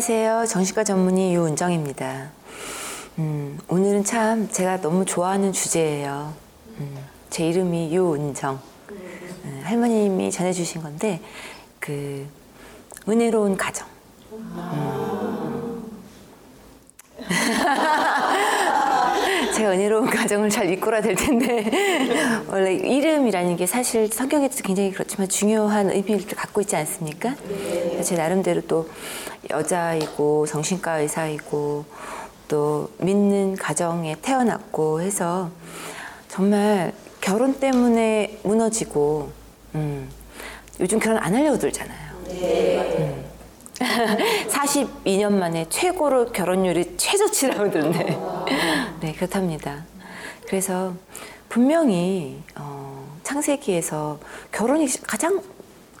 안녕하세요. 정신과 전문의 유은정입니다. 음, 오늘은 참 제가 너무 좋아하는 주제예요. 음, 제 이름이 유은정. 음, 할머님이 전해주신 건데, 그, 은혜로운 가정. 음. 제가 은혜로운 가정을 잘 이끌어야 될 텐데 원래 이름이라는 게 사실 성경에도 굉장히 그렇지만 중요한 의미를 갖고 있지 않습니까? 제 나름대로 또 여자이고 정신과 의사이고 또 믿는 가정에 태어났고 해서 정말 결혼 때문에 무너지고 음, 요즘 결혼 안 하려고 들잖아요. 음. 42년 만에 최고로 결혼율이 최저치라고 들었네. 네, 그렇답니다. 그래서 분명히 어, 창세기에서 결혼이 가장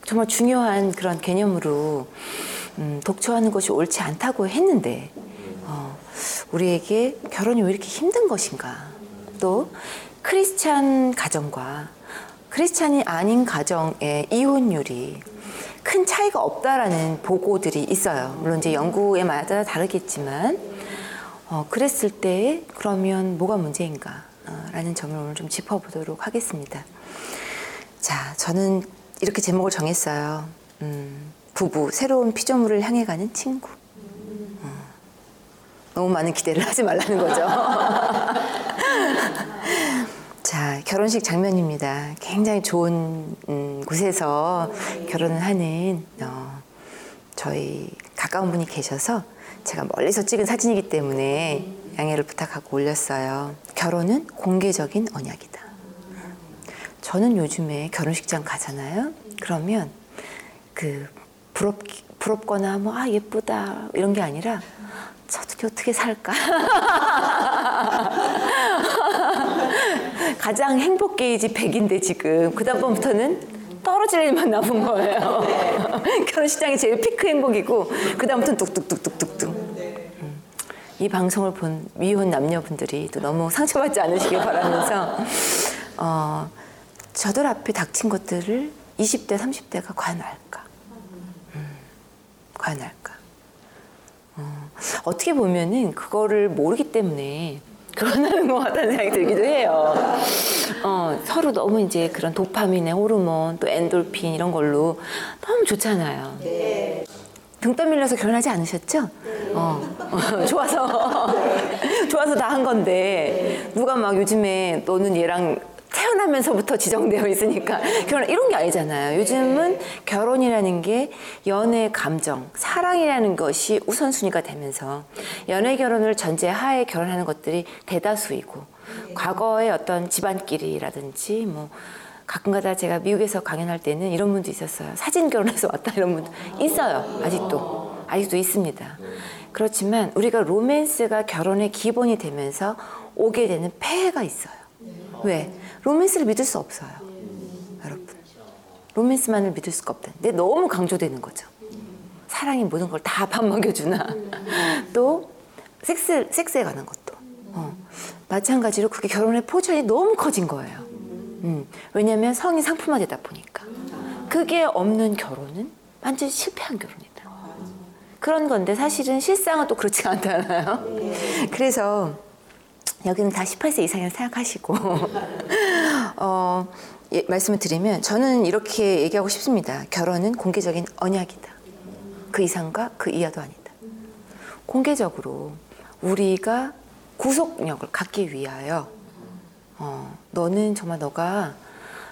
정말 중요한 그런 개념으로 음, 독초하는 것이 옳지 않다고 했는데 어, 우리에게 결혼이 왜 이렇게 힘든 것인가? 또 크리스찬 가정과 크리스찬이 아닌 가정의 이혼율이 큰 차이가 없다라는 보고들이 있어요. 물론 이제 연구에 마다 다르겠지만, 어, 그랬을 때 그러면 뭐가 문제인가? 어, 라는 점을 오늘 좀 짚어보도록 하겠습니다. 자, 저는 이렇게 제목을 정했어요. 음, 부부, 새로운 피조물을 향해 가는 친구. 어, 너무 많은 기대를 하지 말라는 거죠. 자, 결혼식 장면입니다. 굉장히 좋은 음, 곳에서 결혼을 하는 어, 저희 가까운 분이 계셔서 제가 멀리서 찍은 사진이기 때문에 양해를 부탁하고 올렸어요. 결혼은 공개적인 언약이다. 저는 요즘에 결혼식장 가잖아요. 그러면 그 부럽 부럽거나 뭐 아 예쁘다 이런 게 아니라 저떻게 어떻게 살까? 가장 행복 게이지 100인데 지금 그 다음번부터는 떨어질 일만 남은 거예요. 결혼식장이 제일 피크 행복이고 그 다음부터는 뚝뚝뚝뚝뚝뚝. 음. 이 방송을 본 미혼 남녀분들이 또 너무 상처받지 않으시길 바라면서 어, 저들 앞에 닥친 것들을 20대, 30대가 과연 알까? 음, 과연 알까? 어, 어떻게 보면은 그거를 모르기 때문에 결혼하는 것 같다는 생각이 들기도 해요. 어, 서로 너무 이제 그런 도파민의 호르몬, 또 엔돌핀 이런 걸로 너무 좋잖아요. 네. 등 떠밀려서 결혼하지 않으셨죠? 네. 어, 어, 좋아서. 좋아서 다 한 건데, 누가 막 요즘에 너는 얘랑 태어나면서부터 지정되어 있으니까 결혼 이런 게 아니잖아요. 요즘은 결혼이라는 게 연애 감정, 사랑이라는 것이 우선순위가 되면서 연애 결혼을 전제하에 결혼하는 것들이 대다수이고 과거의 어떤 집안끼리라든지 뭐 가끔가다 제가 미국에서 강연할 때는 이런 분도 있었어요. 사진 결혼해서 왔다 이런 분도 있어요. 아직도 아직도 있습니다. 그렇지만 우리가 로맨스가 결혼의 기본이 되면서 오게 되는 폐해가 있어요. 왜? 로맨스를 믿을 수 없어요. 여러분. 로맨스만을 믿을 수가 없다. 근데 너무 강조되는 거죠. 사랑이 모든 걸 다 밥 먹여주나. 또, 섹스, 섹스에 관한 것도. 어. 마찬가지로 그게 결혼의 포션이 너무 커진 거예요. 음. 왜냐면 성이 상품화되다 보니까. 그게 없는 결혼은 완전 실패한 결혼이다. 그런 건데 사실은 실상은 또 그렇지가 않잖아요. 그래서 여기는 다 18세 이상이라 생각하시고 어, 예, 말씀을 드리면 저는 이렇게 얘기하고 싶습니다. 결혼은 공개적인 언약이다. 그 이상과 그 이하도 아니다. 공개적으로 우리가 구속력을 갖기 위하여 어, 너는 정말 너가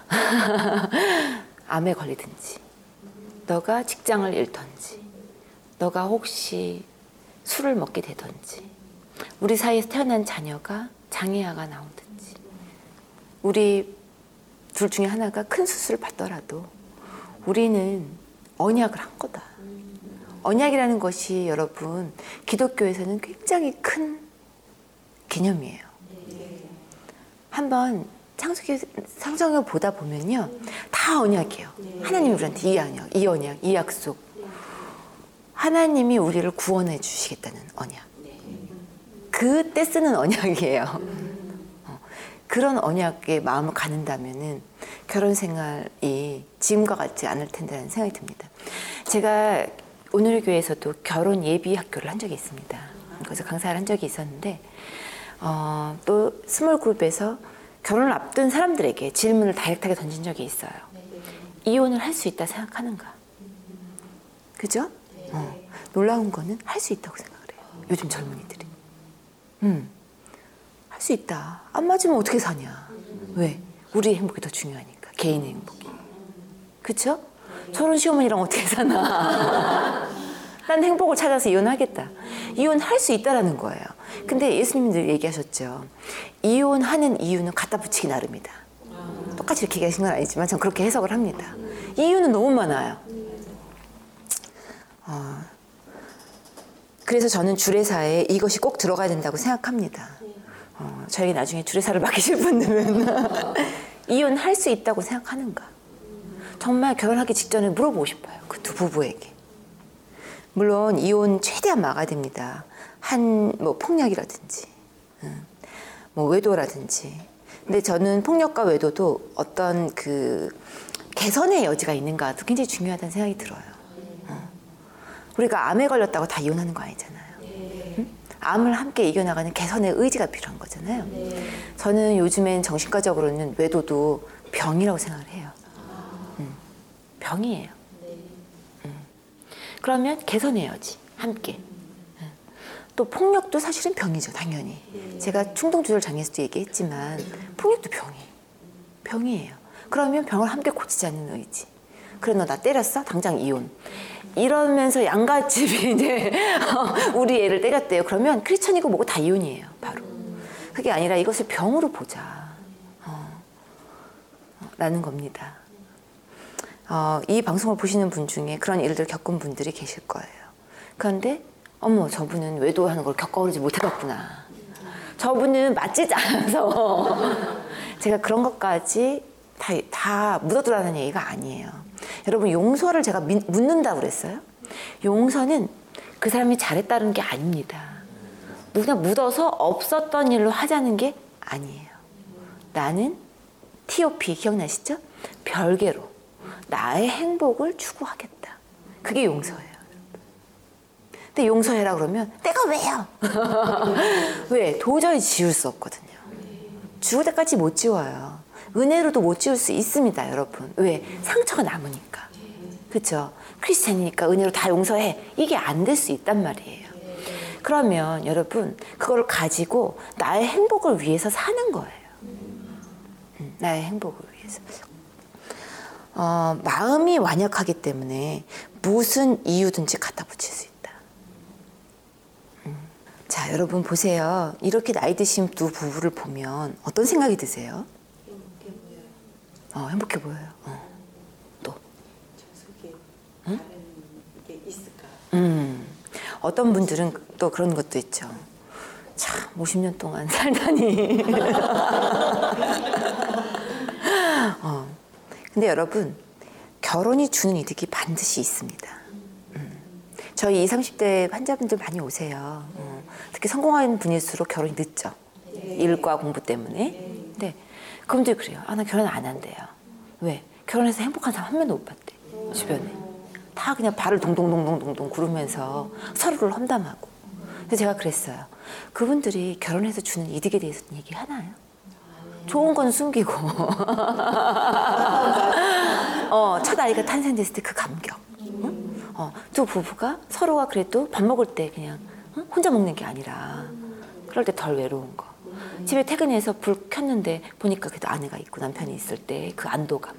암에 걸리든지 너가 직장을 잃든지 너가 혹시 술을 먹게 되든지 우리 사이에서 태어난 자녀가 장애아가 나오든지 우리 둘 중에 하나가 큰 수술을 받더라도 우리는 언약을 한 거다. 언약이라는 것이 여러분 기독교에서는 굉장히 큰 개념이에요. 한번 창세기 상정을 보다 보면요 다 언약이에요. 하나님이 우리한테 이 언약, 이 언약, 이 약속. 하나님이 우리를 구원해 주시겠다는 언약. 그때 쓰는 언약이에요. 어, 그런 언약에 마음을 갖는다면은 결혼 생활이 지금과 같지 않을 텐데라는 생각이 듭니다. 제가 오늘의 교회에서도 결혼 예비 학교를 한 적이 있습니다. 그래서 강사를 한 적이 있었는데 어, 또 small group에서 결혼을 앞둔 사람들에게 질문을 direct하게 던진 적이 있어요. 이혼을 할 수 있다 생각하는가? 그죠? 어, 놀라운 거는 할 수 있다고 생각을 해요. 요즘 젊은이들이. 음, 할 수 있다. 안 맞으면 어떻게 사냐? 왜? 우리의 행복이 더 중요하니까. 개인의 행복이. 그쵸? 저런 시어머니랑 어떻게 사나? 난 행복을 찾아서 이혼하겠다. 이혼할 수 있다라는 거예요. 근데 예수님도 얘기하셨죠. 이혼하는 이유는 갖다 붙이기 나름이다. 똑같이 이렇게 얘기하신 건 아니지만 전 그렇게 해석을 합니다. 이유는 너무 많아요. 어, 그래서 저는 주례사에 이것이 꼭 들어가야 된다고 생각합니다. 어, 저에게 나중에 주례사를 맡기실 분들은 이혼할 수 있다고 생각하는가? 정말 결혼하기 직전에 물어보고 싶어요. 그 두 부부에게. 물론 이혼 최대한 막아야 됩니다. 한 뭐 폭력이라든지, 음, 뭐 외도라든지. 근데 저는 폭력과 외도도 어떤 그 개선의 여지가 있는가도 굉장히 중요하다는 생각이 들어요. 어. 우리가 암에 걸렸다고 다 이혼하는 거 아니잖아요. 음? 암을 함께 이겨나가는 개선의 의지가 필요한 거잖아요. 저는 요즘엔 정신과적으로는 외도도 병이라고 생각을 해요. 음, 병이에요. 음. 그러면 개선해야지 함께. 음. 또 폭력도 사실은 병이죠, 당연히. 제가 충동 조절 장애에서도 얘기했지만 폭력도 병이 병이에요. 그러면 병을 함께 고치자는 의지. 그래 너 나 때렸어? 당장 이혼. 이러면서 양가집이 이제 우리 애를 때렸대요. 그러면 크리스천이고 뭐고 다 이혼이에요. 바로. 그게 아니라 이것을 병으로 보자. 어, 라는 겁니다. 어, 이 방송을 보시는 분 중에 그런 일들 겪은 분들이 계실 거예요. 그런데 어머 저분은 외도하는 걸 겪어보지 못해봤구나. 저분은 맞지지 않아서 제가 그런 것까지 다, 다 묻어두라는 얘기가 아니에요. 여러분 용서를 제가 미, 묻는다고 그랬어요. 용서는 그 사람이 잘했다는 게 아닙니다. 그냥 묻어서 없었던 일로 하자는 게 아니에요. 나는 TOP 기억나시죠? 별개로 나의 행복을 추구하겠다. 그게 용서예요. 근데 용서해라 그러면 내가 왜요? 왜? 도저히 지울 수 없거든요. 죽을 때까지 못 지워요. 은혜로도 못 지울 수 있습니다, 여러분. 왜? 상처가 남으니까. 그렇죠? 크리스찬이니까 은혜로 다 용서해. 이게 안 될 수 있단 말이에요. 그러면 여러분 그걸 가지고 나의 행복을 위해서 사는 거예요. 음, 나의 행복을 위해서. 어, 마음이 완약하기 때문에 무슨 이유든지 갖다 붙일 수 있다. 음. 자, 여러분 보세요. 이렇게 나이 드신 두 부부를 보면 어떤 생각이 드세요? 행복해 보여요. 어, 행복해 보여요. 어. 또, 있을까? 음, 어떤 분들은 또 그런 것도 있죠. 참, 50년 동안 살다니. 어. 근데 여러분, 결혼이 주는 이득이 반드시 있습니다. 음. 저희 20, 30대 환자분들 많이 오세요. 어. 특히 성공한 분일수록 결혼이 늦죠. 일과 공부 때문에. 근데 그분들이 그래요. 아, 나 결혼 안 한대요. 왜? 결혼해서 행복한 사람 한 명도 못 봤대. 주변에. 다 그냥 발을 동동동동동동 구르면서 서로를 험담하고. 근데 제가 그랬어요. 그분들이 결혼해서 주는 이득에 대해서 얘기 하나요? 좋은 건 숨기고. 어, 첫 아이가 탄생됐을 때 그 감격. 응? 어, 두 부부가 서로가 그래도 밥 먹을 때 그냥 응? 혼자 먹는 게 아니라 그럴 때 덜 외로운 거. 집에 퇴근해서 불 켰는데 보니까 그래도 아내가 있고 남편이 있을 때 그 안도감.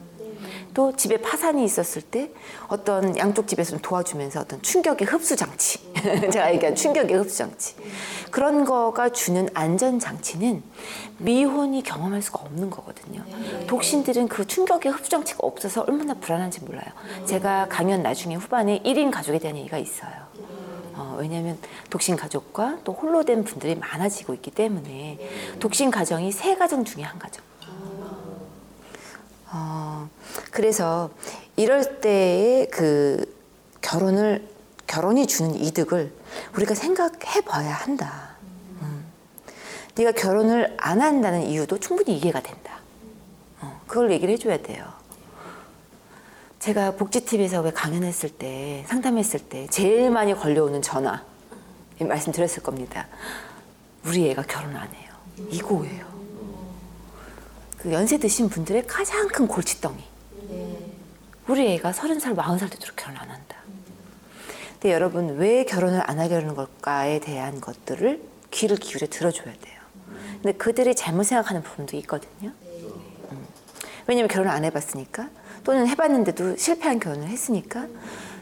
또 집에 파산이 있었을 때 어떤 양쪽 집에서 좀 도와주면서 어떤 충격의 흡수 장치. 제가 얘기한 충격의 흡수 장치. 그런 거가 주는 안전 장치는 미혼이 경험할 수가 없는 거거든요. 독신들은 그 충격의 흡수 장치가 없어서 얼마나 불안한지 몰라요. 제가 강연 나중에 후반에 1인 가족에 대한 얘기가 있어요. 어, 왜냐하면 독신 가족과 또 홀로 된 분들이 많아지고 있기 때문에 독신 가정이 세 가정 중에 한 가정. 어, 그래서 이럴 때의 그 결혼을 결혼이 주는 이득을 우리가 생각해 봐야 한다. 음. 네가 결혼을 안 한다는 이유도 충분히 이해가 된다. 어, 그걸 얘기를 해줘야 돼요. 제가 복지TV에서 왜 강연했을 때, 상담했을 때, 제일 많이 걸려오는 전화, 이 말씀드렸을 겁니다. 우리 애가 결혼 안 해요. 이거예요. 그 연세 드신 분들의 가장 큰 골칫덩이. 우리 애가 서른 살, 마흔 살 되도록 결혼 안 한다. 근데 여러분, 왜 결혼을 안 하려는 걸까에 대한 것들을 귀를 기울여 들어줘야 돼요. 근데 그들이 잘못 생각하는 부분도 있거든요. 음. 왜냐면 결혼을 안 해봤으니까 또는 해봤는데도 실패한 결혼을 했으니까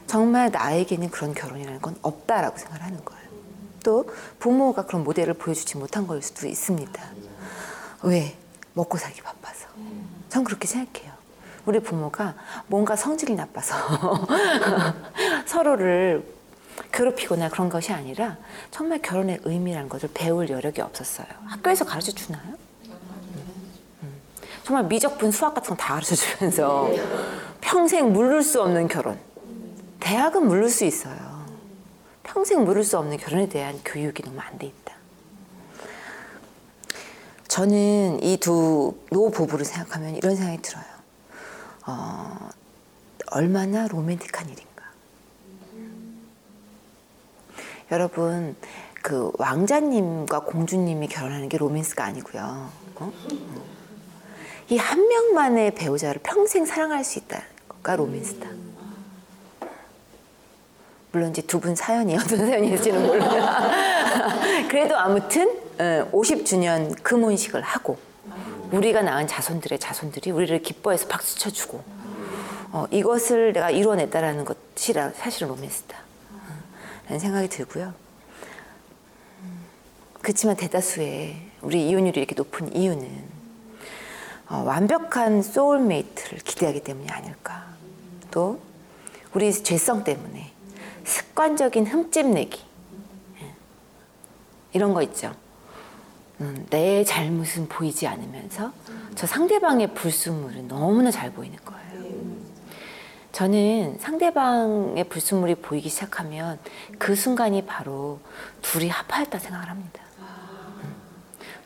정말 나에게는 그런 결혼이라는 건 없다라고 생각을 하는 거예요. 또 부모가 그런 모델을 보여주지 못한 거일 수도 있습니다. 왜? 먹고 살기 바빠서. 전 그렇게 생각해요. 우리 부모가 뭔가 성질이 나빠서 서로를 괴롭히거나 그런 것이 아니라 정말 결혼의 의미라는 것을 배울 여력이 없었어요. 학교에서 가르쳐 주나요? 음. 정말 미적분 수학 같은 거 다 가르쳐 주면서 평생 물을 수 없는 결혼. 대학은 물을 수 있어요. 평생 물을 수 없는 결혼에 대한 교육이 너무 안 돼 있다. 저는 이 두 노부부를 생각하면 이런 생각이 들어요. 어, 얼마나 로맨틱한 일인가. 여러분, 그 왕자님과 공주님이 결혼하는 게 로맨스가 아니고요. 어? 이 한 명만의 배우자를 평생 사랑할 수 있다는 것가 로맨스다. 물론 이제 두 분 사연이 어떤 사연일지는 모르나 그래도 아무튼 50주년 금혼식을 하고 우리가 낳은 자손들의 자손들이 우리를 기뻐해서 박수 쳐주고 어, 이것을 내가 이뤄냈다라는 것이 사실은 로맨스다. 라는 생각이 들고요. 그렇지만 대다수의 우리 이혼율이 이렇게 높은 이유는 어, 완벽한 소울메이트를 기대하기 때문이 아닐까 또 우리 죄성 때문에 습관적인 흠집 내기 예. 이런 거 있죠. 음, 내 잘못은 보이지 않으면서 저 상대방의 불순물은 너무나 잘 보이는 거예요. 저는 상대방의 불순물이 보이기 시작하면 그 순간이 바로 둘이 합하였다 생각을 합니다. 음.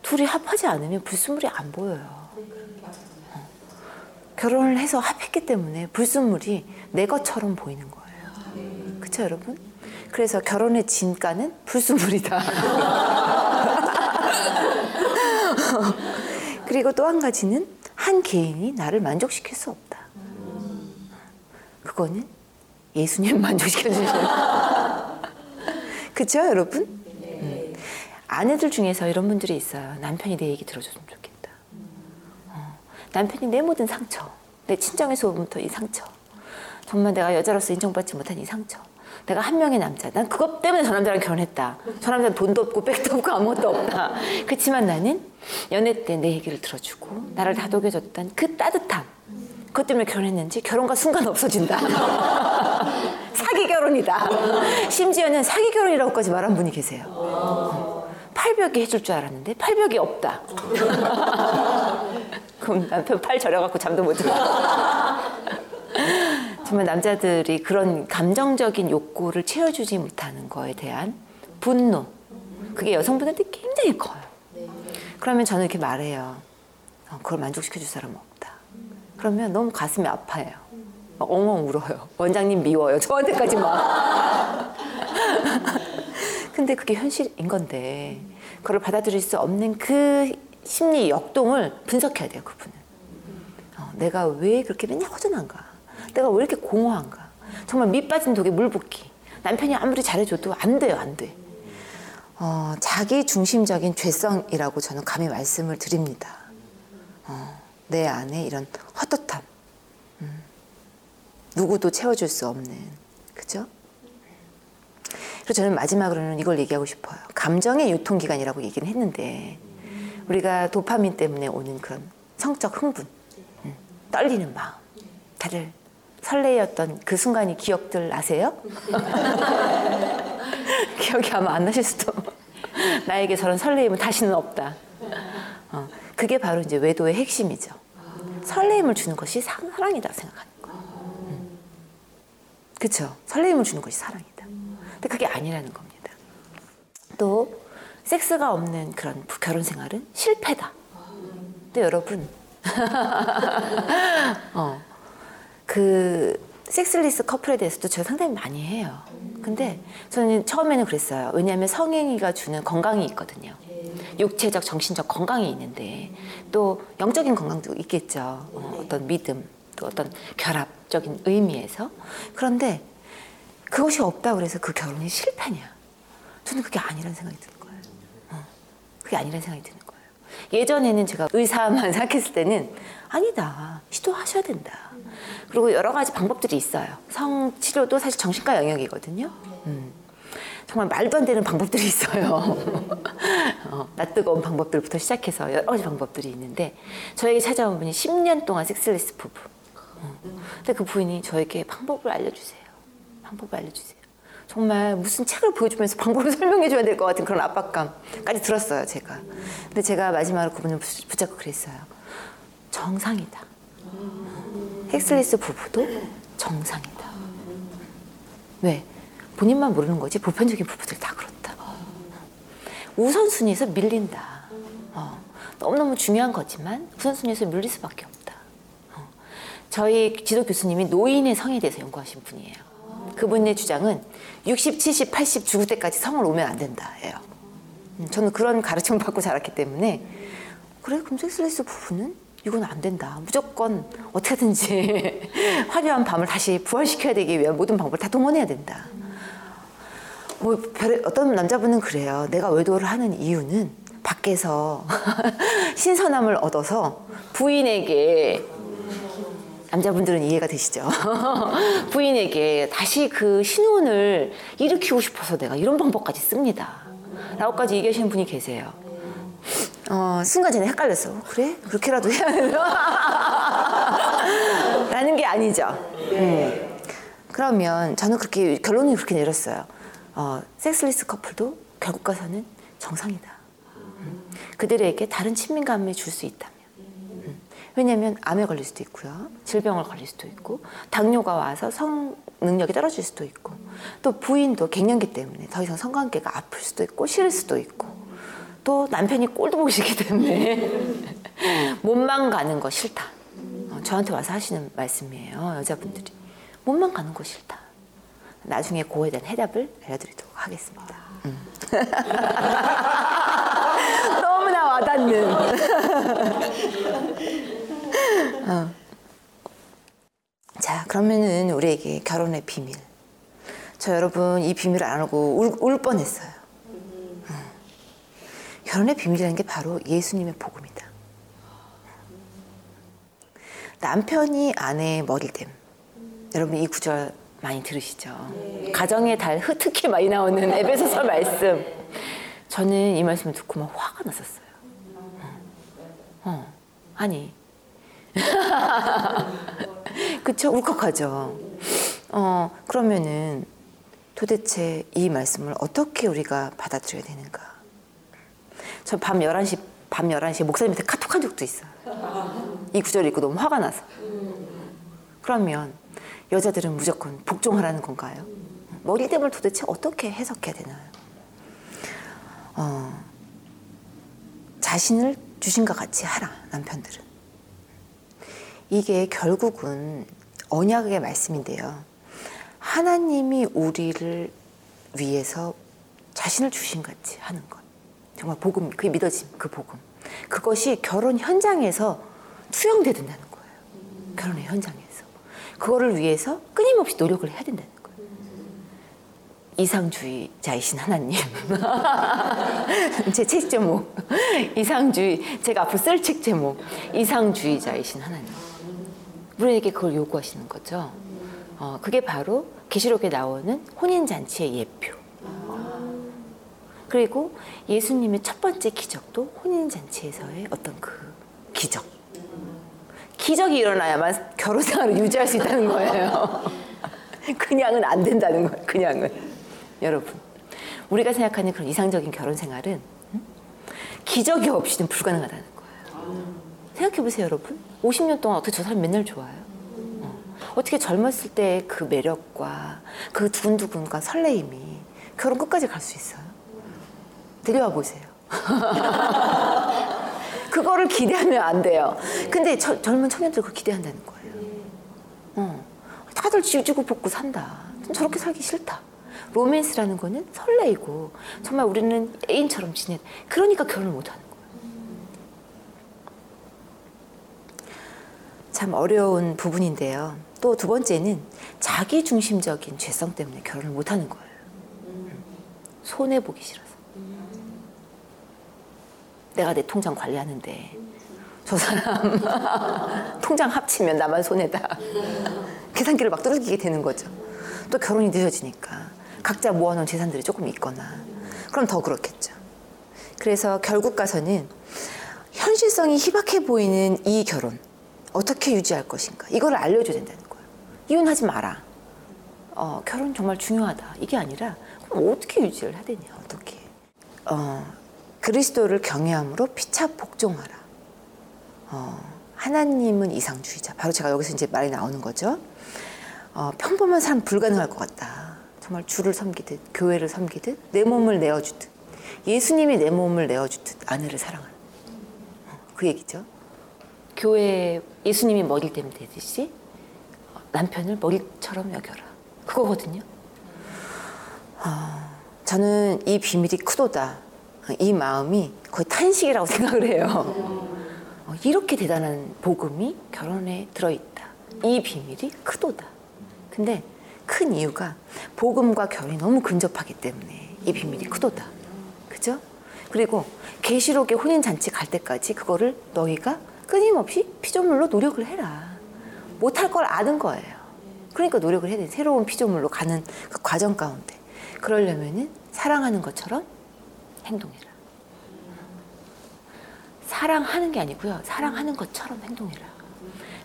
둘이 합하지 않으면 불순물이 안 보여요. 어. 결혼을 해서 합했기 때문에 불순물이 내 것처럼 보이는 거예요. 그렇죠, 여러분? 그래서 결혼의 진가는 불순물이다. 그리고 또 한 가지는 한 개인이 나를 만족시킬 수 없다. 그거는 예수님 만족시켜 주셔요. 그렇죠, 여러분? 음. 아내들 중에서 이런 분들이 있어요. 남편이 내 얘기 들어줬으면 좋겠다. 어. 남편이 내 모든 상처, 내 친정에서부터 이 상처, 정말 내가 여자로서 인정받지 못한 이 상처. 내가 한 명의 남자. 난 그것 때문에 저 남자랑 결혼했다. 저 남자는 돈도 없고 백도 없고 아무것도 없다. 그렇지만 나는 연애 때 내 얘기를 들어주고 나를 다독여줬던 그 따뜻함. 그것 때문에 결혼했는지 결혼과 순간 없어진다. 사기 결혼이다. 심지어는 사기 결혼이라고까지 말한 분이 계세요. 팔벽이 해줄 줄 알았는데 팔벽이 없다. 그럼 남편 팔 저려갖고 잠도 못 들어. 정말 남자들이 그런 감정적인 욕구를 채워주지 못하는 거에 대한 분노. 그게 여성분한테 굉장히 커요. 그러면 저는 이렇게 말해요. 어, 그걸 만족시켜줄 사람은 없다. 그러면 너무 가슴이 아파요. 막 엉엉 울어요. 원장님 미워요. 저한테까지 막. 근데 그게 현실인 건데, 그걸 받아들일 수 없는 그 심리 역동을 분석해야 돼요, 그분은. 어, 내가 왜 그렇게 맨날 허전한가? 내가 왜 이렇게 공허한가? 정말 밑 빠진 독에 물 붓기. 남편이 아무리 잘해줘도 안 돼요, 안 돼. 어, 자기 중심적인 죄성이라고 저는 감히 말씀을 드립니다. 어, 내 안에 이런 헛헛함. 음, 누구도 채워줄 수 없는. 그죠? 그리고 저는 마지막으로는 이걸 얘기하고 싶어요. 감정의 유통기간이라고 얘기는 했는데, 우리가 도파민 때문에 오는 그런 성적 흥분, 음, 떨리는 마음, 다들 설레였던 그 순간이 기억들 나세요? 기억이 아마 안 나실 수도. 나에게 저런 설레임은 다시는 없다. 어, 그게 바로 이제 외도의 핵심이죠. 설레임을 주는 것이 사, 랑이다 생각하는 거예요. 음. 그렇죠? 설레임을 주는 것이 사랑이다. 근데 그게 아니라는 겁니다. 또 섹스가 없는 그런 결혼 생활은 실패다. 근데 여러분, 어, 그 섹슬리스 커플에 대해서도 제가 상당히 많이 해요. 근데 저는 처음에는 그랬어요. 왜냐하면 성행위가 주는 건강이 있거든요. 육체적, 정신적 건강이 있는데 또 영적인 건강도 있겠죠. 어, 어떤 믿음, 또 어떤 결합적인 의미에서. 그런데 그것이 없다 그래서 그 결혼이 실패냐? 저는 그게 아니라는 생각이 드는 거예요. 어, 그게 아니라는 생각이 드는 거예요. 예전에는 제가 의사만 생각했을 때는 아니다. 시도하셔야 된다. 그리고 여러 가지 방법들이 있어요. 성치료도 사실 정신과 영역이거든요. 음. 정말 말도 안 되는 방법들이 있어요. 어, 낯 뜨거운 방법들부터 시작해서 여러 가지 방법들이 있는데 저에게 찾아온 분이 10년 동안 섹스리스 부부. 어. 근데 그 부인이 저에게 방법을 알려주세요. 방법을 알려주세요. 정말 무슨 책을 보여주면서 방법을 설명해줘야 될 것 같은 그런 압박감까지 들었어요, 제가. 근데 제가 마지막으로 그분을 붙- 붙잡고 그랬어요. 정상이다. 섹스리스 부부도 정상이다. 왜? 본인만 모르는 거지 보편적인 부부들 다 그렇다. 우선순위에서 밀린다. 어, 너무너무 중요한 거지만 우선순위에서 밀릴 수밖에 없다. 어, 저희 지도 교수님이 노인의 성에 대해서 연구하신 분이에요. 그분의 주장은 60, 70, 80 죽을 때까지 성을 오면 안 된다예요. 음, 저는 그런 가르침을 받고 자랐기 때문에 그래 그럼 섹스레스 부부는 이건 안 된다. 무조건 어떻게든지 화려한 밤을 다시 부활시켜야 되기 위한 모든 방법을 다 동원해야 된다. 뭐 별, 어떤 남자분은 그래요. 내가 외도를 하는 이유는 밖에서 신선함을 얻어서 부인에게 남자분들은 이해가 되시죠? 부인에게 다시 그 신혼을 일으키고 싶어서 내가 이런 방법까지 씁니다. 라고까지 얘기하시는 분이 계세요. 어, 순간 전에 헷갈렸어. 그래? 그렇게라도 해야 되나? 라는 게 아니죠. 음. 그러면 저는 그렇게 결론이 그렇게 내렸어요. 어, 섹스리스 커플도 결국 가서는 정상이다. 음. 그들에게 다른 친밀감을 줄 수 있다면. 음. 왜냐하면 암에 걸릴 수도 있고요. 질병을 걸릴 수도 있고 당뇨가 와서 성 능력이 떨어질 수도 있고 또 부인도 갱년기 때문에 더 이상 성관계가 아플 수도 있고 싫을 수도 있고 또 남편이 꼴도 보기 싫기 때문에 몸만 가는 거 싫다. 어, 저한테 와서 하시는 말씀이에요. 여자분들이. 몸만 가는 거 싫다. 나중에 그거에 대한 해답을 알려드리도록 하겠습니다. 음. 너무나 와닿는. 어. 자, 그러면은 우리에게 결혼의 비밀. 저 여러분 이 비밀을 안 알고 울, 울 뻔했어요. 음. 결혼의 비밀이라는 게 바로 예수님의 복음이다. 남편이 아내의 머리됨. 여러분 이 구절 많이 들으시죠? 가정의 달 흐- 특히 많이 나오는 에베소서 말씀. 저는 이 말씀을 듣고 막 화가 났었어요. 어, 어. 아니. 그쵸? 울컥하죠. 어, 그러면은 도대체 이 말씀을 어떻게 우리가 받아들여야 되는가? 저 밤 11시, 밤 11시에 목사님한테 카톡 한 적도 있어요. 이 구절 읽고 너무 화가 나서. 그러면 여자들은 무조건 복종하라는 건가요? 머리됨을 도대체 어떻게 해석해야 되나요? 어, 자신을 주신과 같이 하라, 남편들은. 이게 결국은 언약의 말씀인데요. 하나님이 우리를 위해서 자신을 주신 같이 하는 것. 정말 복음, 그게 믿어짐, 그 복음. 그것이 결혼 현장에서 투영돼야 된다는 거예요. 결혼의 현장에서. 그거를 위해서 끊임없이 노력을 해야 된다는 거예요. 이상주의자이신 하나님. 제 책 제목. 이상주의, 제가 앞으로 쓸 책 제목. 이상주의자이신 하나님. 우리에게 그걸 요구하시는 거죠. 어, 그게 바로 계시록에 나오는 혼인 잔치의 예표. 그리고 예수님의 첫 번째 기적도 혼인 잔치에서의 어떤 그 기적. 기적이 일어나야만 결혼 생활을 유지할 수 있다는 거예요. 그냥은 안 된다는 거예요. 그냥은. 여러분, 우리가 생각하는 그런 이상적인 결혼 생활은 음? 기적이 없이는 불가능하다는 거예요. 생각해 보세요, 여러분. 50년 동안 어떻게 저 사람 맨날 좋아요? 어. 어떻게 젊었을 때 그 매력과 그 두근두근과 설레임이 결혼 끝까지 갈 수 있어요? 데려와 보세요. 그거를 기대하면 안 돼요. 근데 저- 젊은 청년들 그걸 기대한다는 거예요. 어. 다들 지지고 볶고 산다. 전 저렇게 살기 싫다. 로맨스라는 거는 설레이고 정말 우리는 애인처럼 지내. 그러니까 결혼을 못 하는 거예요. 참 어려운 부분인데요. 또 두 번째는 자기 중심적인 죄성 때문에 결혼을 못 하는 거예요. 손해 보기 싫어서. 내가 내 통장 관리하는데 저 사람 통장 합치면 나만 손해다. 계산기를 막 두들기게 되는 거죠. 또 결혼이 늦어지니까 각자 모아놓은 재산들이 조금 있거나 그럼 더 그렇겠죠. 그래서 결국 가서는 현실성이 희박해 보이는 이 결혼 어떻게 유지할 것인가 이걸 알려줘야 된다는 거예요. 이혼하지 마라. 어, 결혼 정말 중요하다. 이게 아니라 그럼 어떻게 유지를 해야 되냐 어떻게. 어, 그리스도를 경외함으로 피차 복종하라. 어, 하나님은 이상주의자. 바로 제가 여기서 이제 말이 나오는 거죠. 어, 평범한 사람 불가능할 것 같다. 정말 주를 섬기듯 교회를 섬기듯 내 몸을 내어주듯 예수님이 내 몸을 내어주듯 아내를 사랑하는 어, 그 얘기죠. 교회 예수님이 머리를 때면 되듯이 어, 남편을 머리처럼 여겨라. 그거거든요. 어, 저는 이 비밀이 크도다. 이 마음이 거의 탄식이라고 생각을 해요. 어, 이렇게 대단한 복음이 결혼에 들어있다. 이 비밀이 크도다. 근데 큰 이유가 복음과 결이 너무 근접하기 때문에 이 비밀이 크도다. 그죠? 그리고 계시록의 혼인 잔치 갈 때까지 그거를 너희가 끊임없이 피조물로 노력을 해라. 못할 걸 아는 거예요. 그러니까 노력을 해야 돼. 새로운 피조물로 가는 그 과정 가운데. 그러려면은 사랑하는 것처럼 행동해라. 사랑하는 게 아니고요. 사랑하는 것처럼 행동해라.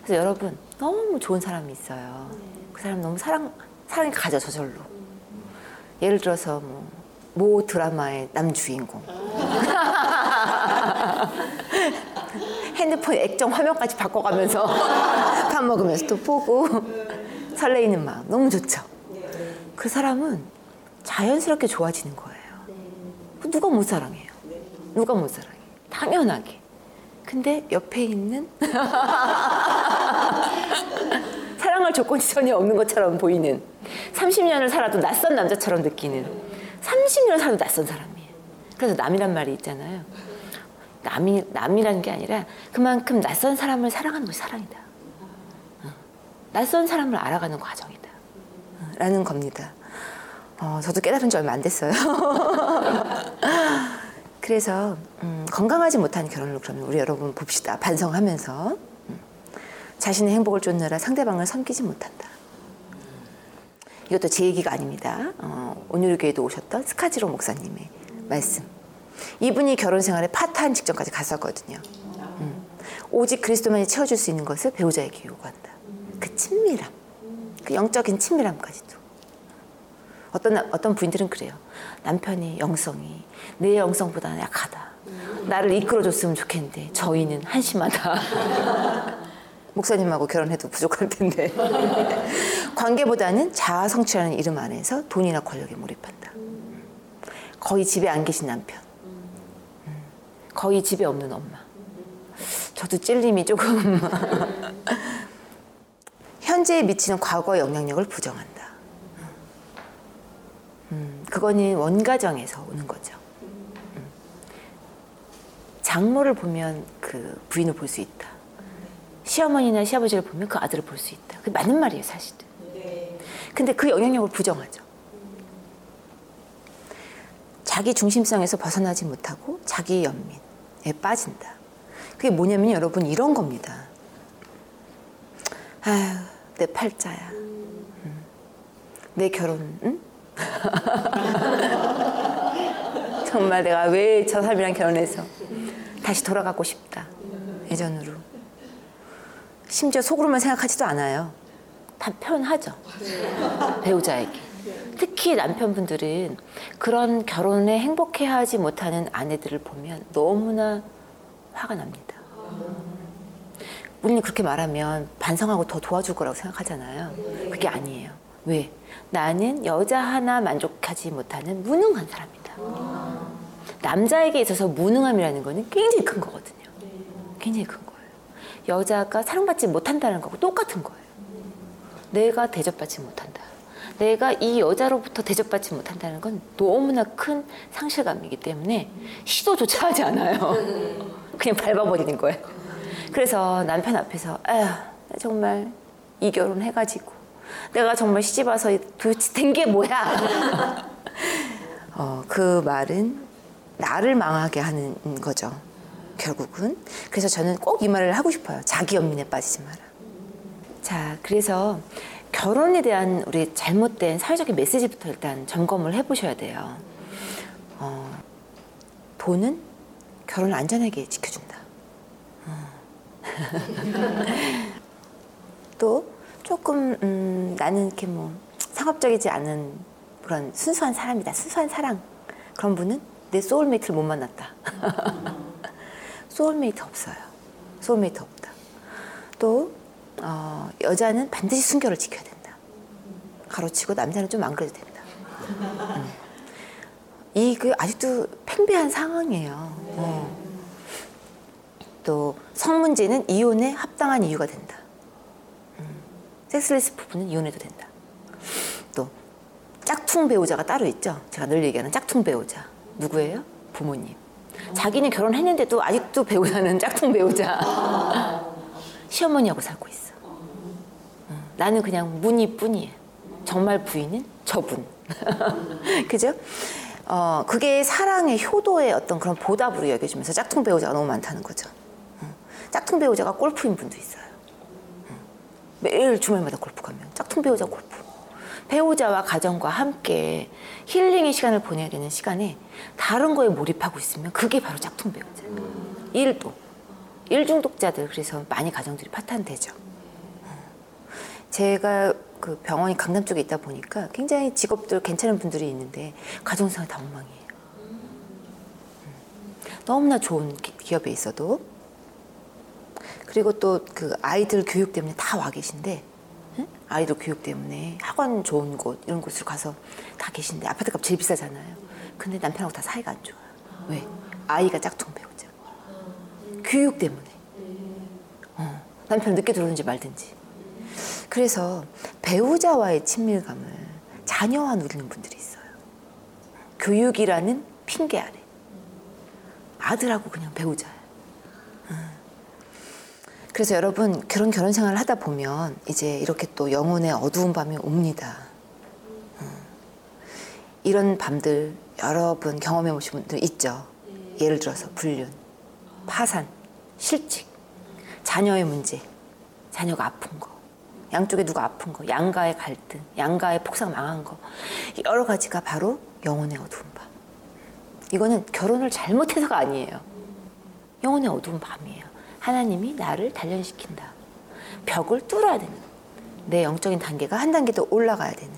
그래서 여러분 너무 좋은 사람이 있어요. 그 사람 너무 사랑 사랑이 가져 저절로. 예를 들어서 뭐 모 드라마의 남주인공. 핸드폰 액정 화면까지 바꿔가면서 밥 먹으면서 또 보고 설레이는 마음 너무 좋죠. 그 사람은 자연스럽게 좋아지는 거예요. 누가 못 사랑해요? 누가 못 사랑해? 당연하게. 근데 옆에 있는 사랑할 조건이 전혀 없는 것처럼 보이는 30년을 살아도 낯선 남자처럼 느끼는 30년을 살아도 낯선 사람이에요. 그래서 남이란 말이 있잖아요. 남이, 남이라는 게 아니라 그만큼 낯선 사람을 사랑하는 것이 사랑이다. 어. 낯선 사람을 알아가는 과정이다. 어, 라는 겁니다. 어, 저도 깨달은 지 얼마 안 됐어요. 그래서 음, 건강하지 못한 결혼을 그러면 우리 여러분 봅시다. 반성하면서 음, 자신의 행복을 쫓느라 상대방을 섬기지 못한다. 이것도 제 얘기가 아닙니다. 어, 온유교회도 오셨던 스카지로 목사님의 말씀. 이분이 결혼 생활에 파탄 직전까지 갔었거든요. 음, 오직 그리스도만이 채워줄 수 있는 것을 배우자에게 요구한다. 그 친밀함, 그 영적인 친밀함까지도. 어떤 나- 어떤 부인들은 그래요. 남편의 영성이 내 영성보다 약하다. 나를 이끌어줬으면 좋겠는데 저희는 한심하다. 목사님하고 결혼해도 부족할 텐데. 관계보다는 자아 성취라는 이름 안에서 돈이나 권력에 몰입한다. 거의 집에 안 계신 남편. 음, 거의 집에 없는 엄마. 저도 찔림이 조금. 현재에 미치는 과거 영향력을 부정한다. 음, 그거는 원가정에서 오는 거죠. 음. 장모를 보면 그 부인을 볼 수 있다. 시어머니나 시아버지를 보면 그 아들을 볼 수 있다. 그 맞는 말이에요, 사실은. 근데 그 영향력을 부정하죠. 자기 중심성에서 벗어나지 못하고 자기 연민에 빠진다. 그게 뭐냐면 여러분 이런 겁니다. 아휴, 내 팔자야. 음. 내 결혼, 응? 정말 내가 왜 저 사람이랑 결혼해서 다시 돌아가고 싶다. 예전으로. 심지어 속으로만 생각하지도 않아요. 다 표현하죠. 배우자에게. 특히 남편분들은 그런 결혼에 행복해하지 못하는 아내들을 보면 너무나 화가 납니다. 우리는 그렇게 말하면 반성하고 더 도와줄 거라고 생각하잖아요. 그게 아니에요. 왜? 나는 여자 하나 만족하지 못하는 무능한 사람이다. 남자에게 있어서 무능함이라는 거는 굉장히 큰 거거든요. 굉장히 큰 거예요. 여자가 사랑받지 못한다는 거고 똑같은 거예요. 내가 대접받지 못한다. 내가 이 여자로부터 대접받지 못한다는 건 너무나 큰 상실감이기 때문에 시도조차 하지 않아요. 그냥 밟아버리는 거예요. 그래서 남편 앞에서 아휴 나 정말 이 결혼 해가지고 내가 정말 시집 와서 도대체 된 게 뭐야? 어, 그 말은 나를 망하게 하는 거죠. 결국은. 그래서 저는 꼭 이 말을 하고 싶어요. 자기 연민에 빠지지 마라. 자, 그래서 결혼에 대한 우리 잘못된 사회적인 메시지부터 일단 점검을 해보셔야 돼요. 어, 돈은 결혼을 안전하게 지켜준다. 어. 또 조금 음, 나는 이렇게 뭐 상업적이지 않은 그런 순수한 사람이다. 순수한 사랑. 그런 분은 내 soulmate를 못 만났다. 소울메이트 없어요. 소울메이트 없다. 또 어, 여자는 반드시 순결을 지켜야 된다. 가로치고 남자는 좀 안 그래도 된다. 음. 이그 아직도 팽배한 상황이에요. 어. 또 성 문제는 이혼에 합당한 이유가 된다. 음. 섹스레스 부부는 이혼해도 된다. 또 짝퉁 배우자가 따로 있죠. 제가 늘 얘기하는 짝퉁 배우자. 누구예요? 부모님. 자기는 결혼했는데도 아직도 배우자는 짝퉁 배우자. 시어머니하고 살고 있어. 어, 나는 그냥 무늬뿐이에요. 정말 부인은 저분. 그죠? 어, 그게 사랑의 효도의 어떤 그런 보답으로 여겨지면서 짝퉁 배우자가 너무 많다는 거죠. 어, 짝퉁 배우자가 골프인 분도 있어요. 어, 매일 주말마다 골프 가면 짝퉁 배우자 골프. 배우자와 가정과 함께 힐링의 시간을 보내야 되는 시간에 다른 거에 몰입하고 있으면 그게 바로 짝퉁 배우자예요. 일도. 일 중독자들 그래서 많이 가정들이 파탄되죠. 제가 그 병원이 강남 쪽에 있다 보니까 굉장히 직업들 괜찮은 분들이 있는데 가정생활 다 엉망이에요. 너무나 좋은 기- 기업에 있어도 그리고 또 그 아이들 교육 때문에 다 와 계신데 응? 아이들 교육 때문에 학원 좋은 곳 이런 곳을 가서 다 계신데 아파트값 제일 비싸잖아요. 근데 남편하고 다 사이가 안 좋아요. 왜? 아이가 짝퉁 배우자. 교육 때문에. 어, 남편 늦게 들어오는지 말든지. 그래서 배우자와의 친밀감을 자녀와 누리는 분들이 있어요. 교육이라는 핑계 아래. 아들하고 그냥 배우자예요. 음. 그래서 여러분 결혼 결혼 생활을 하다 보면 이제 이렇게 또 영혼의 어두운 밤이 옵니다. 음. 이런 밤들 여러분 경험해 보신 분들 있죠. 예를 들어서 불륜, 파산, 실직, 자녀의 문제, 자녀가 아픈 거, 양쪽에 누가 아픈 거, 양가의 갈등, 양가의 폭삭 망한 거 여러 가지가 바로 영혼의 어두운 밤. 이거는 결혼을 잘못해서가 아니에요. 영혼의 어두운 밤이에요. 하나님이 나를 단련시킨다. 벽을 뚫어야 되는 내 영적인 단계가 한 단계 더 올라가야 되는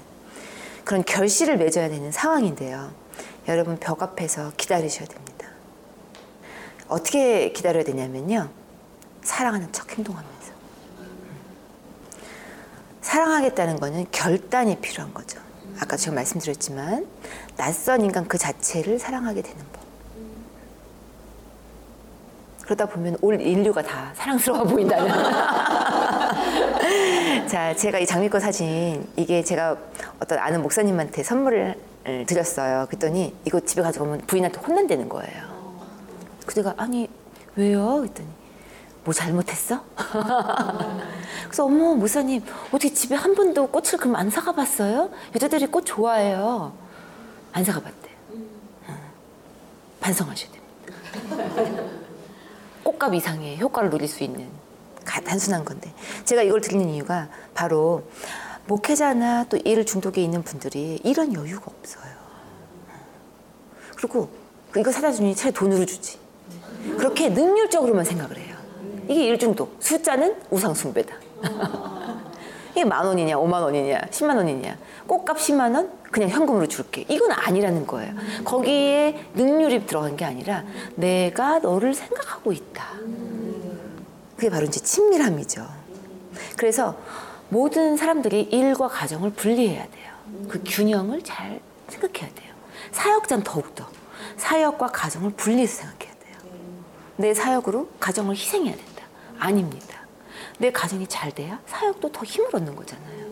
그런 결실을 맺어야 되는 상황인데요. 여러분 벽 앞에서 기다리셔야 됩니다. 어떻게 기다려야 되냐면요. 사랑하는 척 행동하면서. 사랑하겠다는 거는 결단이 필요한 거죠. 아까 제가 말씀드렸지만 낯선 인간 그 자체를 사랑하게 되는 법. 그러다 보면 올 인류가 다 사랑스러워 보인다는. 자, 제가 이 장미꽃 사진 이게 제가 어떤 아는 목사님한테 선물을 드렸어요. 그랬더니 이거 집에 가져가면 부인한테 혼난다는 거예요. 그제가 아니 왜요? 그랬더니 뭐 잘못했어? 그래서 어머 목사님 어떻게 집에 한 번도 꽃을 그럼 안 사가 봤어요? 여자들이 꽃 좋아해요. 안 사가 봤대요. 어. 반성하셔야 됩니다. 꽃값 이상의 효과를 누릴 수 있는 가- 단순한 건데 제가 이걸 드리는 이유가 바로 목회자나 또 일 중독에 있는 분들이 이런 여유가 없어요. 그리고 이거 사다 주니 차라리 돈으로 주지. 그렇게 능률적으로만 생각을 해요. 이게 일중독. 숫자는 우상숭배다. 이게 만 원이냐, 오만 원이냐, 십만 원이냐. 꽃값 10만 원? 그냥 현금으로 줄게. 이건 아니라는 거예요. 거기에 능률이 들어간 게 아니라 내가 너를 생각하고 있다. 그게 바로 이제 친밀함이죠. 그래서 모든 사람들이 일과 가정을 분리해야 돼요. 그 균형을 잘 생각해야 돼요. 사역자는 더욱더 사역과 가정을 분리해서 생각해야 돼요. 내 사역으로 가정을 희생해야 된다. 아닙니다. 내 가정이 잘 돼야 사역도 더 힘을 얻는 거잖아요.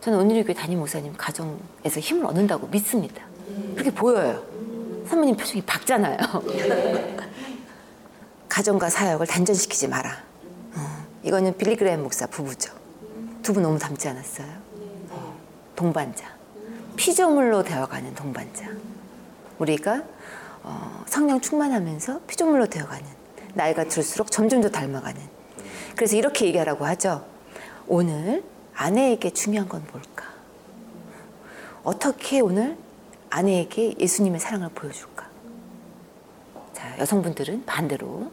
저는 온누리교회 담임 목사님 가정에서 힘을 얻는다고 믿습니다. 그렇게 보여요. 사모님 표정이 밝잖아요. 가정과 사역을 단전시키지 마라. 어, 이거는 빌리그레임 목사 부부죠. 두 분 너무 닮지 않았어요? 어, 동반자. 피조물로 되어가는 동반자. 우리가 어, 성령 충만하면서 피조물로 되어가는 나이가 들수록 점점 더 닮아가는. 그래서 이렇게 얘기하라고 하죠. 오늘 아내에게 중요한 건 뭘까? 어떻게 오늘 아내에게 예수님의 사랑을 보여줄까? 자, 여성분들은 반대로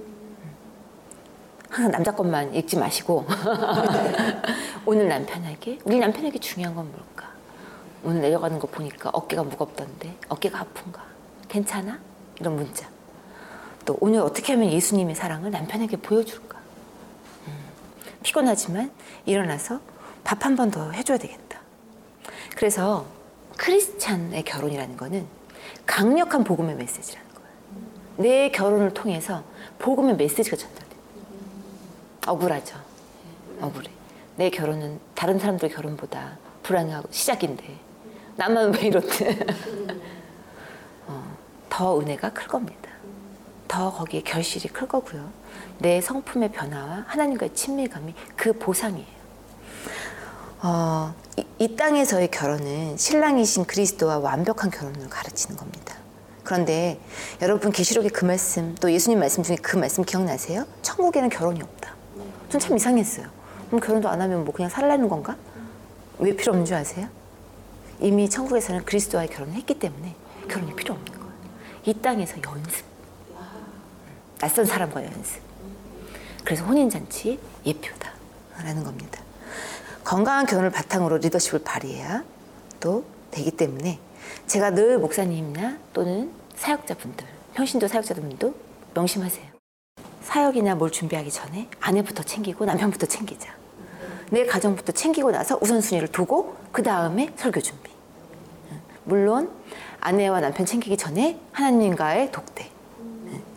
항상 남자 것만 읽지 마시고 오늘 남편에게 우리 남편에게 중요한 건 뭘까? 오늘 내려가는 거 보니까 어깨가 무겁던데 어깨가 아픈가? 괜찮아? 이런 문자. 또 오늘 어떻게 하면 예수님의 사랑을 남편에게 보여줄까? 음, 피곤하지만 일어나서 밥 한 번 더 해줘야 되겠다. 그래서 크리스찬의 결혼이라는 거는 강력한 복음의 메시지라는 거예요. 내 결혼을 통해서 복음의 메시지가 전달돼. 억울하죠. 억울해. 내 결혼은 다른 사람들 결혼보다 불안하고 시작인데 나만 왜 이렇대. 어, 더 은혜가 클 겁니다. 더 거기에 결실이 클 거고요. 내 성품의 변화와 하나님과의 친밀감이 그 보상이에요. 어, 이, 이 땅에서의 결혼은 신랑이신 그리스도와 완벽한 결혼을 가르치는 겁니다. 그런데 여러분 계시록의 그 말씀 또 예수님 말씀 중에 그 말씀 기억나세요? 천국에는 결혼이 없다. 전 참 이상했어요. 그럼 결혼도 안 하면 뭐 그냥 살라는 건가? 왜 필요 없는 줄 아세요? 이미 천국에서는 그리스도와의 결혼을 했기 때문에 결혼이 필요 없는 거예요. 이 땅에서 연습. 낯선 사람과 연습. 그래서 혼인잔치 예표다 라는 겁니다. 건강한 결혼을 바탕으로 리더십을 발휘해야 또 되기 때문에 제가 늘 목사님이나 또는 사역자분들, 평신도 사역자분들도 명심하세요. 사역이나 뭘 준비하기 전에 아내부터 챙기고 남편부터 챙기자. 내 가정부터 챙기고 나서 우선순위를 두고 그 다음에 설교 준비. 물론 아내와 남편 챙기기 전에 하나님과의 독대.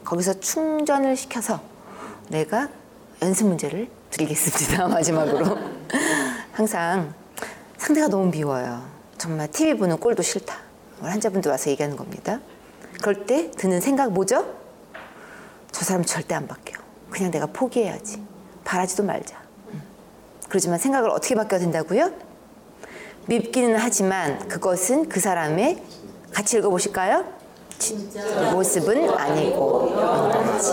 거기서 충전을 시켜서 내가 연습 문제를 드리겠습니다. 마지막으로. 항상 상대가 너무 미워요. 정말 TV 보는 꼴도 싫다. 환자분들 와서 얘기하는 겁니다. 그럴 때 드는 생각 뭐죠? 저 사람 절대 안 바뀌어. 그냥 내가 포기해야지. 바라지도 말자. 음. 그러지만 생각을 어떻게 바뀌어야 된다고요? 밉기는 하지만 그것은 그 사람의 같이 읽어보실까요? 모습은 아니고 영원하지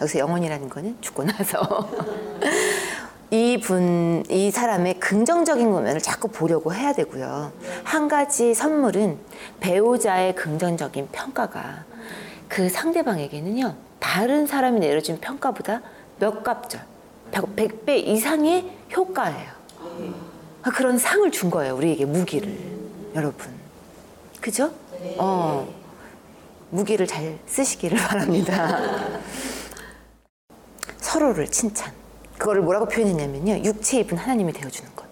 여기서 영원이라는 거는 죽고 나서 이 분 이 사람의 긍정적인 면을 자꾸 보려고 해야 되고요. 한 가지 선물은 배우자의 긍정적인 평가가 그 상대방에게는요 다른 사람이 내려준 평가보다 몇 값절, 100배 이상의 효과예요. 그런 상을 준 거예요 우리에게 무기를 여러분, 그죠? 어 무기를 잘 쓰시기를 바랍니다. 서로를 칭찬. 그거를 뭐라고 표현했냐면요. 육체 입은 하나님이 되어주는 것.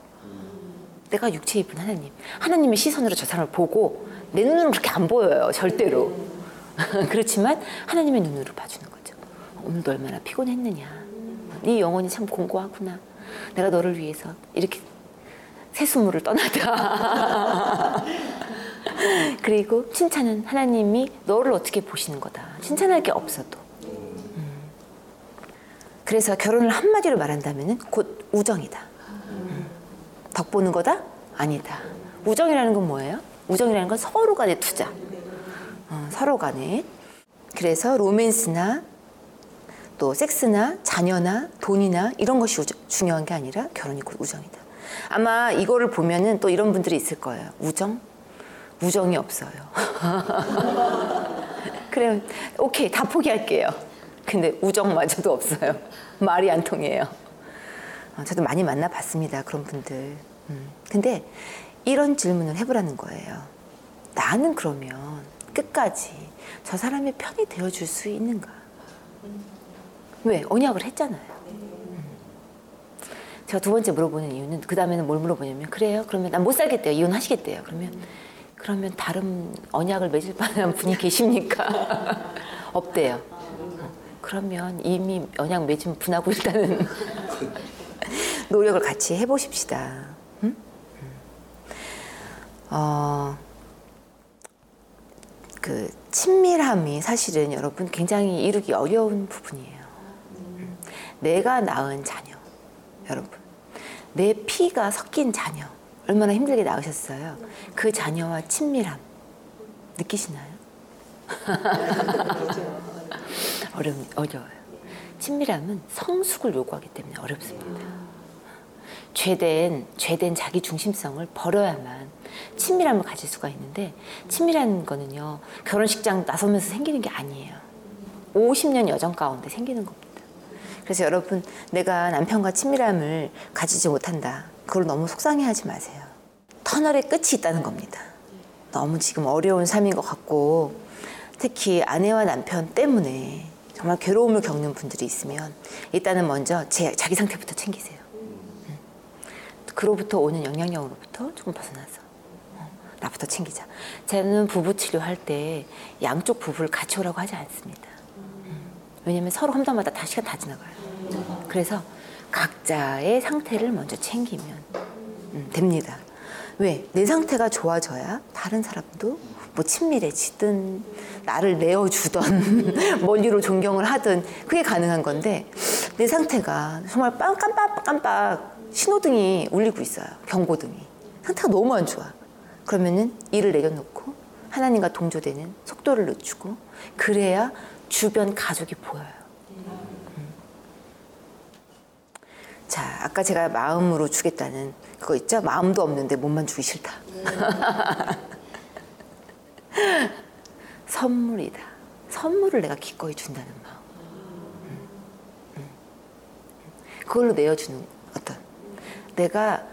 내가 육체 입은 하나님. 하나님의 시선으로 저 사람을 보고 내 눈으로는 그렇게 안 보여요. 절대로. 그렇지만 하나님의 눈으로 봐주는 거죠. 오늘도 얼마나 피곤했느냐. 네 영혼이 참 공고하구나. 내가 너를 위해서 이렇게 새수물을 떠나다. 그리고 칭찬은 하나님이 너를 어떻게 보시는 거다. 칭찬할 게 없어도. 그래서 결혼을 한마디로 말한다면 곧 우정이다. 덕 보는 거다? 아니다. 우정이라는 건 뭐예요? 우정이라는 건 서로 간의 투자. 어, 서로 간에. 그래서 로맨스나 또 섹스나 자녀나 돈이나 이런 것이 우정, 중요한 게 아니라 결혼이 곧 우정이다. 아마 이거를 보면은 또 이런 분들이 있을 거예요. 우정? 우정이 없어요. 그래, 오케이, 다 포기할게요. 근데 우정마저도 없어요. 말이 안 통해요. 어, 저도 많이 만나봤습니다. 그런 분들. 음. 근데 이런 질문을 해보라는 거예요. 나는 그러면 끝까지 저 사람의 편이 되어줄 수 있는가? 왜? 언약을 했잖아요. 음. 제가 두 번째 물어보는 이유는 그 다음에는 뭘 물어보냐면 그래요? 그러면 난 못 살겠대요. 이혼하시겠대요. 그러면 그러면 다른 언약을 맺을 만한 분이 계십니까? 없대요. 그러면 이미 언약 맺은 분하고 일단은 노력을 같이 해보십시다. 응? 어, 그 친밀함이 사실은 여러분 굉장히 이루기 어려운 부분이에요. 음. 내가 낳은 자녀, 여러분. 내 피가 섞인 자녀. 얼마나 힘들게 낳으셨어요. 그 자녀와 친밀함. 느끼시나요? 어려, 어려워요. 친밀함은 성숙을 요구하기 때문에 어렵습니다. 죄된, 죄된 자기 중심성을 버려야만 친밀함을 가질 수가 있는데, 친밀한 거는요, 결혼식장 나서면서 생기는 게 아니에요. 50년 여정 가운데 생기는 겁니다. 그래서 여러분, 내가 남편과 친밀함을 가지지 못한다. 그걸 너무 속상해 하지 마세요. 터널의 끝이 있다는 겁니다. 너무 지금 어려운 삶인 것 같고, 특히 아내와 남편 때문에 정말 괴로움을 겪는 분들이 있으면 일단은 먼저 제, 자기 상태부터 챙기세요. 음. 그로부터 오는 영향력으로부터 조금 벗어나서 어, 나부터 챙기자. 저는 부부 치료할 때 양쪽 부부를 같이 오라고 하지 않습니다. 음. 왜냐면 서로 험담마다 다 시간 다 지나가요. 그래서 각자의 상태를 먼저 챙기면 음, 됩니다. 왜? 내 상태가 좋아져야 다른 사람도 뭐 친밀해지든 나를 내어주던 멀리로 존경을 하든 그게 가능한 건데 내 상태가 정말 깜빡깜빡 신호등이 울리고 있어요. 경고등이. 상태가 너무 안 좋아. 그러면은 일을 내려놓고 하나님과 동조되는 속도를 늦추고 그래야 주변 가족이 보여요. 음. 자, 아까 제가 마음으로 주겠다는 그거 있죠? 마음도 없는데 몸만 주기 싫다. 선물이다. 선물을 내가 기꺼이 준다는 마음. 음, 음. 그걸로 내어주는 어떤 내가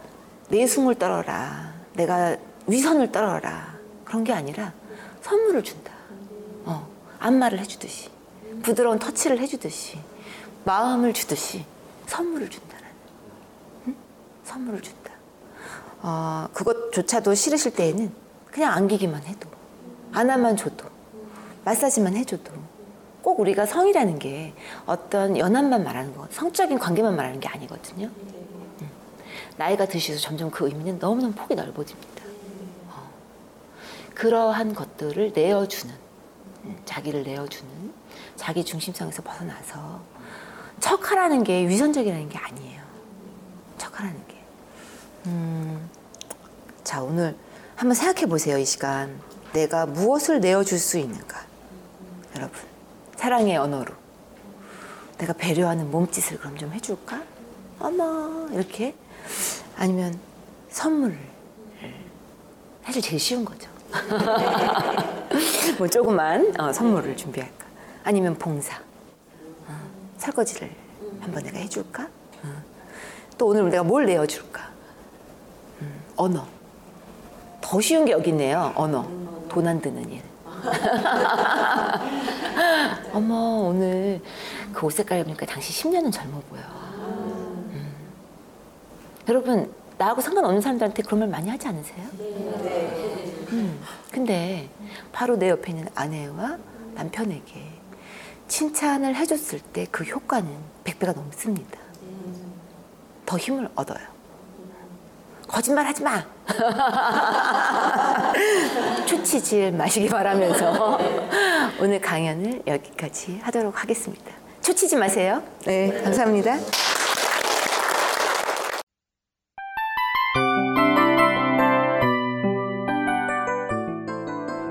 내숭을 떨어라. 내가 위선을 떨어라. 그런 게 아니라 선물을 준다. 어, 안마를 해주듯이 부드러운 터치를 해주듯이 마음을 주듯이 선물을 준다라는 응? 선물을 준다. 어, 그것조차도 싫으실 때에는 그냥 안기기만 해도 안아만 줘도 마사지만 해줘도 꼭 우리가 성이라는 게 어떤 연한만 말하는 거, 성적인 관계만 말하는 게 아니거든요. 음. 나이가 드시서 점점 그 의미는 너무너무 폭이 넓어집니다. 어. 그러한 것들을 내어주는, 음, 자기를 내어주는, 자기 중심성에서 벗어나서 척하라는 게 위선적이라는 게 아니에요. 척하라는 게. 음, 자, 오늘 한번 생각해 보세요, 이 시간. 내가 무엇을 내어줄 수 있는가? 여러분, 사랑의 언어로. 내가 배려하는 몸짓을 그럼 좀 해줄까? 어머, 이렇게. 아니면 선물을. 사실 제일 쉬운 거죠. 뭐 조그만 어, 선물을 준비할까? 아니면 봉사. 어, 설거지를 한번 내가 해줄까? 어. 또 오늘 내가 뭘 내어줄까? 음, 언어. 더 쉬운 게 여기 있네요. 언어. 돈 안 드는 일. 어머 오늘 그 옷 색깔 보니까 당신 10년은 젊어 보여. 음. 여러분 나하고 상관없는 사람들한테 그런 말 많이 하지 않으세요? 음. 근데 바로 내 옆에 있는 아내와 남편에게 칭찬을 해줬을 때 그 효과는 100배가 넘습니다. 더 힘을 얻어요. 거짓말 하지 마. 초치질 마시기 바라면서 오늘 강연을 여기까지 하도록 하겠습니다. 초치지 마세요. 네, 감사합니다.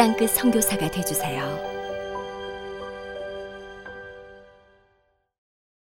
땅끝 성교사가 되주세요